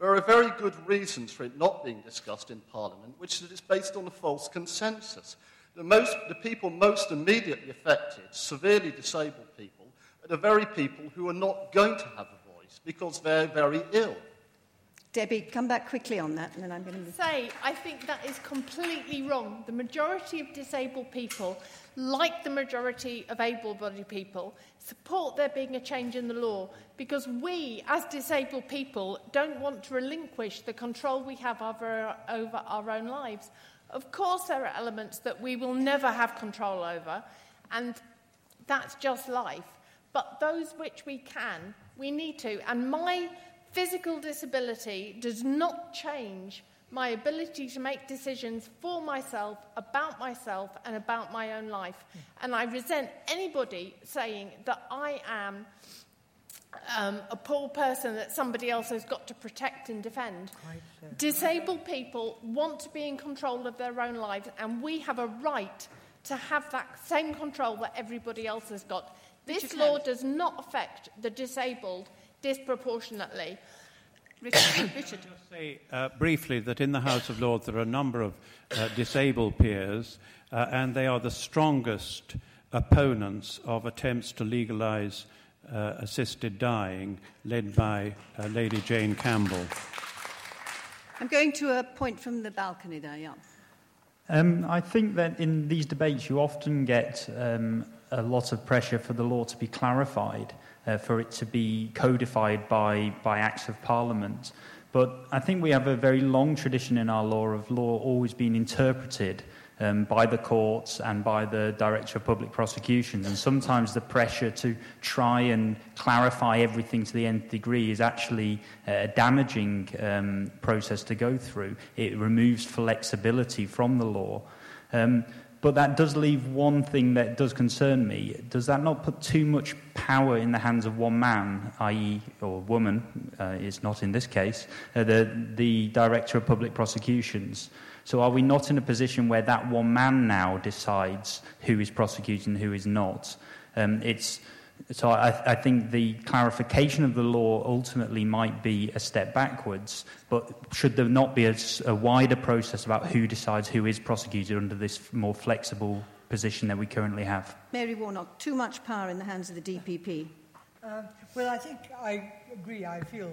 S13: There are very good reasons for it not being discussed in Parliament, which is that it's based on a false consensus. The, most, the people most immediately affected, severely disabled people, are the very people who are not going to have a voice because they're very ill.
S3: Debbie, come back quickly on that, and then I'm going to
S6: say I think that is completely wrong. The majority of disabled people, like the majority of able-bodied people, support there being a change in the law because we, as disabled people, don't want to relinquish the control we have over, over our own lives. Of course, there are elements that we will never have control over, and that's just life. But those which we can, we need to. And my physical disability does not change my ability to make decisions for myself, about myself, and about my own life. And I resent anybody saying that I am um, a poor person that somebody else has got to protect and defend. So. Disabled people want to be in control of their own lives, and we have a right to have that same control that everybody else has got. This law does not affect the disabled disproportionately.
S9: Richard, Richard. just say uh, briefly that in the House of Lords there are a number of uh, disabled peers, uh, and they are the strongest opponents of attempts to legalise uh, assisted dying, led by uh, Lady Jane Campbell.
S3: I'm going to a point from the balcony there, yeah.
S14: Um, I think that in these debates you often get um, a lot of pressure for the law to be clarified, uh, for it to be codified by, by acts of parliament. But I think we have a very long tradition in our law of law always being interpreted um, by the courts and by the Director of Public Prosecutions. And sometimes the pressure to try and clarify everything to the nth degree is actually a damaging um, process to go through. It removes flexibility from the law. Um, but that does leave one thing that does concern me. Does that not put too much power in the hands of one man, i.e., or woman, uh, is not in this case, uh, the, the Director of Public Prosecutions? So are we not in a position where that one man now decides who is prosecuted and who is not? Um, it's, so I, I think the clarification of the law ultimately might be a step backwards, but should there not be a, a wider process about who decides who is prosecuted under this more flexible position that we currently have?
S3: Mary Warnock, too much power in the hands of the DPP.
S8: Uh, well, I think I agree. I feel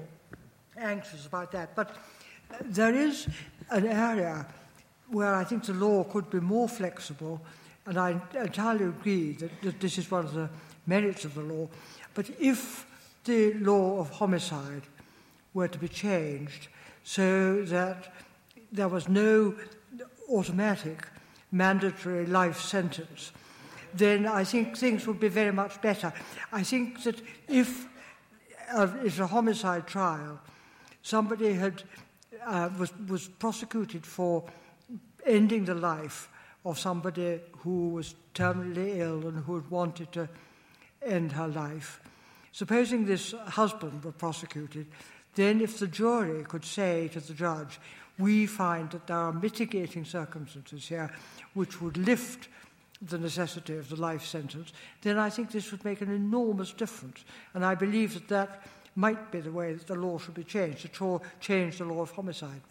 S8: anxious about that. But there is an area where I think the law could be more flexible, and I entirely agree that, that this is one of the merits of the law. But if the law of homicide were to be changed so that there was no automatic mandatory life sentence, then I think things would be very much better. I think that if uh, it's a homicide trial, somebody had uh, was was prosecuted for ending the life of somebody who was terminally ill and who had wanted to end her life. Supposing this husband were prosecuted, then if the jury could say to the judge, we find that there are mitigating circumstances here which would lift the necessity of the life sentence, then I think this would make an enormous difference. And I believe that that might be the way that the law should be changed, to change the law of homicide.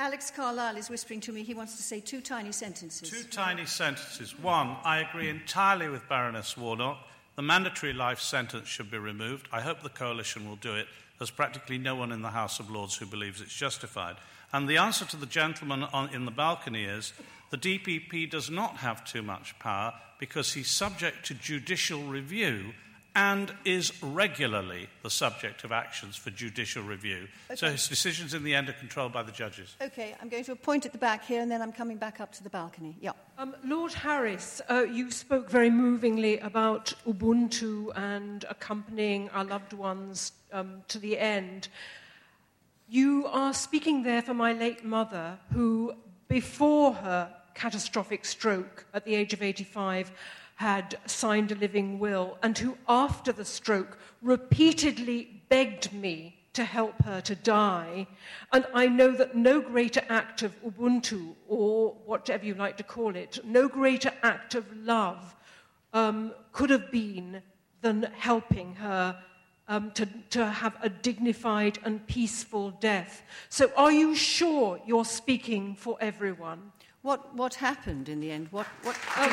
S3: Alex Carlile is whispering to me he wants to say two tiny sentences.
S5: Two tiny sentences. One, I agree entirely with Baroness Warnock. The mandatory life sentence should be removed. I hope the coalition will do it. There's practically no one in the House of Lords who believes it's justified. And the answer to the gentleman on, in the balcony is the DPP does not have too much power because he's subject to judicial review and is regularly the subject of actions for judicial review. Okay. So his decisions in the end are controlled by the judges.
S3: Okay, I'm going to a point at the back here and then I'm coming back up to the balcony. Yeah.
S15: Um, Lord Harries, uh, you spoke very movingly about Ubuntu and accompanying our loved ones um, to the end. You are speaking there for my late mother, who, before her catastrophic stroke at the age of 85, had signed a living will and who, after the stroke, repeatedly begged me to help her to die. And I know that no greater act of Ubuntu, or whatever you like to call it, no greater act of love um, could have been than helping her um, to, to have a dignified and peaceful death. So, are you sure you're speaking for everyone?
S3: What, what happened in the end? What, what
S15: um,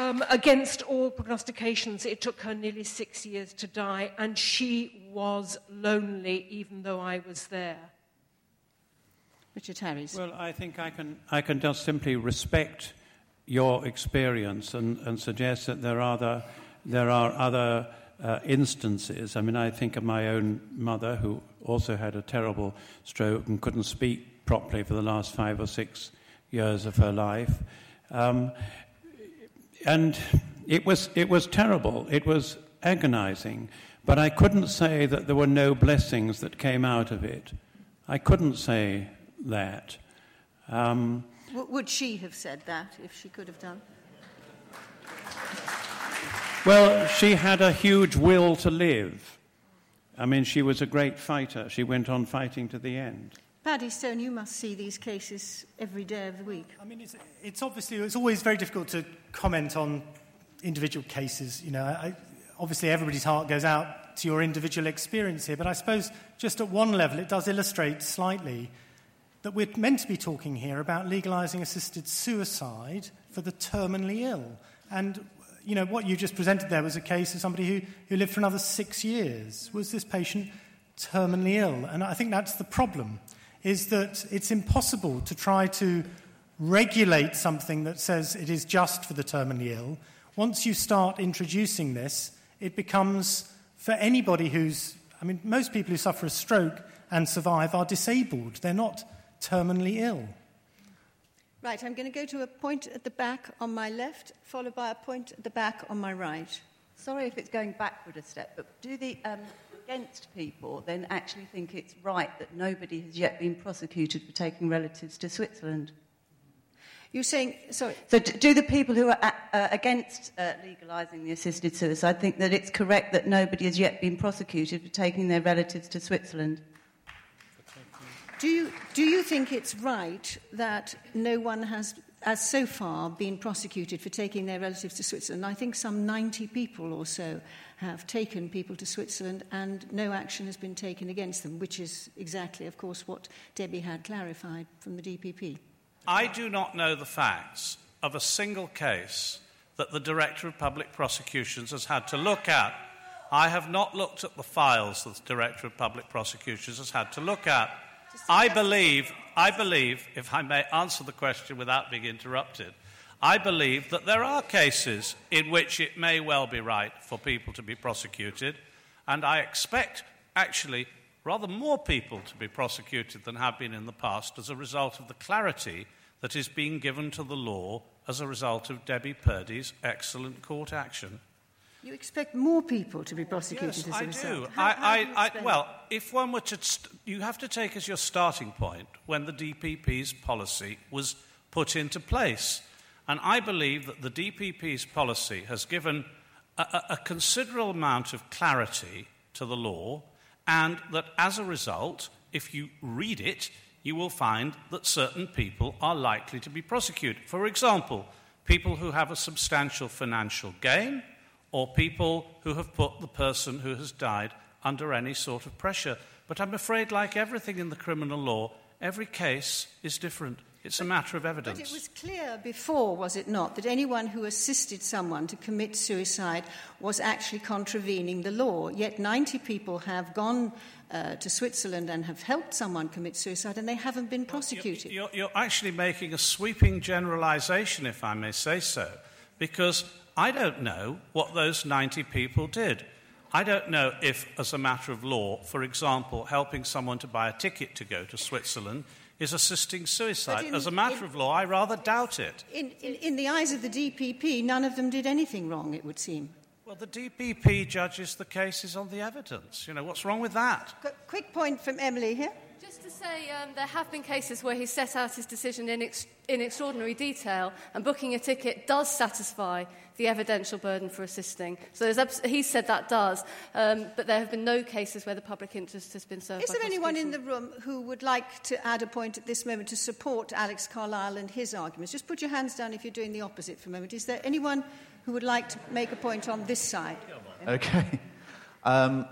S15: Um, against all prognostications, it took her nearly six years to die, and she was lonely even though I was there.
S3: Richard Harries.
S9: Well, I think I can, I can just simply respect your experience and, and suggest that there are other, there are other uh, instances. I mean, I think of my own mother who also had a terrible stroke and couldn't speak properly for the last five or six years of her life. Um, and it was, it was terrible. It was agonizing, but I couldn't say that there were no blessings that came out of it. I couldn't say that. Um,
S3: would she have said that if she could have done?
S9: well, she had a huge will to live. I mean, she was a great fighter. She went on fighting to the end.
S3: Paddy Stone, you must see these cases every day of the week.
S7: I mean, it's, it's obviously it's always very difficult to comment on individual cases. You know, I, obviously everybody's heart goes out to your individual experience here, but I suppose just at one level it does illustrate slightly that we're meant to be talking here about legalizing assisted suicide for the terminally ill. And you know, what you just presented there was a case of somebody who, who lived for another six years. Was this patient terminally ill? And I think that's the problem, is that it's impossible to try to regulate something that says it is just for the terminally ill. Once you start introducing this, it becomes for anybody who's, I mean, most people who suffer a stroke and survive are disabled. They're not terminally ill.
S3: Right, I'm going to go to a point at the back on my left, followed by a point at the back on my right.
S16: Sorry if it's going backward a step, but do the um, against people then actually think it's right that nobody has yet been prosecuted for taking relatives to Switzerland?
S3: You're saying, sorry.
S16: So, do the people who are uh, against uh, legalising the assisted suicide think that it's correct that nobody has yet been prosecuted for taking their relatives to Switzerland?
S3: Do you, do you think it's right that no one has, as so far, been prosecuted for taking their relatives to Switzerland? I think some 90 people or so have taken people to Switzerland and no action has been taken against them, which is exactly, of course, what Debbie had clarified from the DPP.
S5: I do not know the facts of a single case that the Director of Public Prosecutions has had to look at. I have not looked at the files that the Director of Public Prosecutions has had to look at. I believe, I believe, if I may answer the question without being interrupted, I believe that there are cases in which it may well be right for people to be prosecuted, and I expect actually rather more people to be prosecuted than have been in the past as a result of the clarity that is being given to the law as a result of Debbie Purdy's excellent court action.
S3: You expect more people to be prosecuted
S5: Yes,
S3: as a
S5: I
S3: result?
S5: do.
S3: How- how do
S5: I,
S3: you
S5: I, I, well, if one were to, st- you have to take as your starting point when the DPP's policy was put into place. And I believe that the DPP's policy has given a, a, considerable amount of clarity to the law, and that as a result, if you read it, you will find that certain people are likely to be prosecuted. For example, people who have a substantial financial gain, or people who have put the person who has died under any sort of pressure. But I'm afraid, like everything in the criminal law, every case is different. It's a matter of evidence.
S3: But it was clear before, was it not, that anyone who assisted someone to commit suicide was actually contravening the law. Yet 90 people have gone uh, to Switzerland and have helped someone commit suicide, and they haven't been prosecuted.
S5: You're, you're actually making a sweeping generalization, if I may say so, because I don't know what those 90 people did. I don't know if, as a matter of law, for example, helping someone to buy a ticket to go to Switzerland is assisting suicide.
S3: in-
S5: as a matter
S3: in-
S5: of law, I rather doubt it.
S3: In, in, in the eyes of the DPP, none of them did anything wrong, it would seem.
S5: Well, the DPP judges the cases on the evidence. You know, what's wrong with that?
S3: Qu- quick point from Emily here.
S4: Just to say, um, there have been cases where he set out his decision in, ex- in extraordinary detail, and booking a ticket does satisfy the evidential burden for assisting. So there's abs- he said that does, um, but there have been no cases where the public interest has been served.
S3: Is
S4: by
S3: there anyone in the room who would like to add a point at this moment to support Alex Carlile and his arguments? Just put your hands down if you're doing the opposite for a moment. Is there anyone who would like to make a point on this side?
S17: Okay. Um,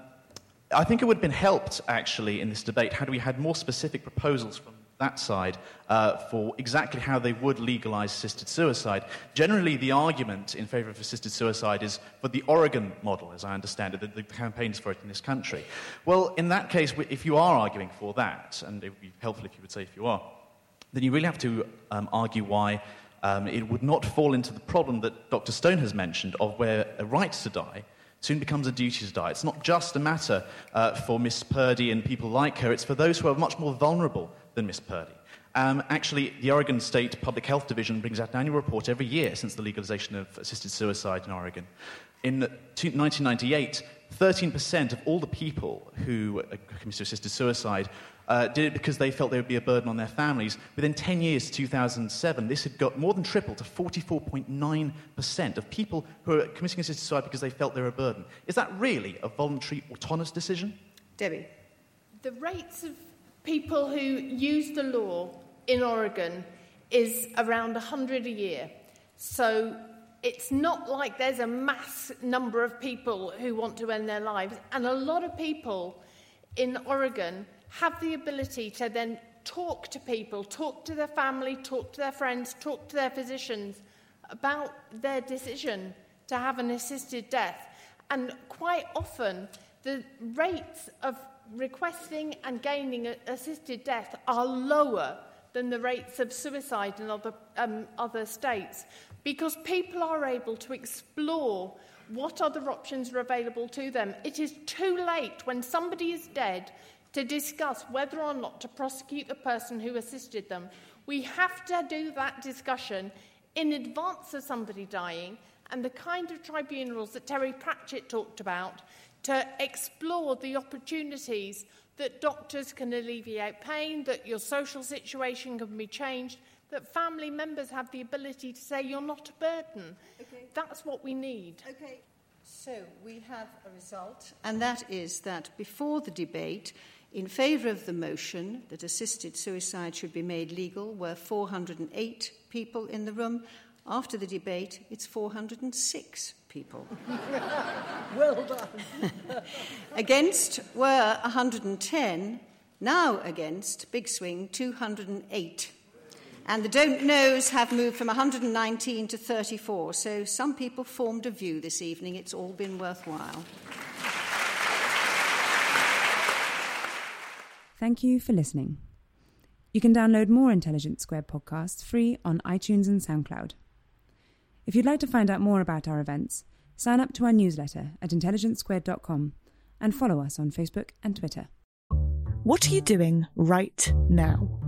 S17: I think it would have been helped, actually, in this debate had we had more specific proposals from that side uh, for exactly how they would legalize assisted suicide. Generally, the argument in favor of assisted suicide is for the Oregon model, as I understand it, the, the campaigns for it in this country. Well, in that case, if you are arguing for that, and it would be helpful if you would say if you are, then you really have to um, argue why um, it would not fall into the problem that Dr. Stone has mentioned of where a right to die soon becomes a duty to die. It's not just a matter uh, for Miss Purdy and people like her, it's for those who are much more vulnerable than Miss Purdy. Um, actually, the Oregon State Public Health Division brings out an annual report every year since the legalization of assisted suicide in Oregon. In 1998, 13% of all the people who uh, committed assisted suicide uh, did it because they felt they would be a burden on their families. Within 10 years, 2007, this had got more than tripled to 44.9% of people who are committing assisted suicide because they felt they were a burden. Is that really a voluntary, autonomous decision?
S3: Debbie.
S6: The rates of people who use the law in Oregon is around 100 a year. So it's not like there's a mass number of people who want to end their lives. And a lot of people in Oregon have the ability to then talk to people, talk to their family, talk to their friends, talk to their physicians about their decision to have an assisted death. And quite often, the rates of requesting and gaining assisted death are lower than the rates of suicide in other, um, other states because people are able to explore what other options are available to them. It is too late when somebody is dead to discuss whether or not to prosecute the person who assisted them. We have to do that discussion in advance of somebody dying and the kind of tribunals that Terry Pratchett talked about to explore the opportunities that doctors can alleviate pain, that your social situation can be changed, that family members have the ability to say you're not a burden. Okay. That's what we need.
S3: Okay. So we have a result, and that is that before the debate, in favour of the motion that assisted suicide should be made legal were 408 people in the room. After the debate, it's 406 people.
S8: well done.
S3: against were 110, now against, big swing, 208. And the don't knows have moved from 119 to 34. So some people formed a view this evening. It's all been worthwhile.
S2: Thank you for listening. You can download more Intelligence Squared podcasts free on iTunes and SoundCloud. If you'd like to find out more about our events, sign up to our newsletter at intelligencesquared.com and follow us on Facebook and Twitter.
S1: What are you doing right now?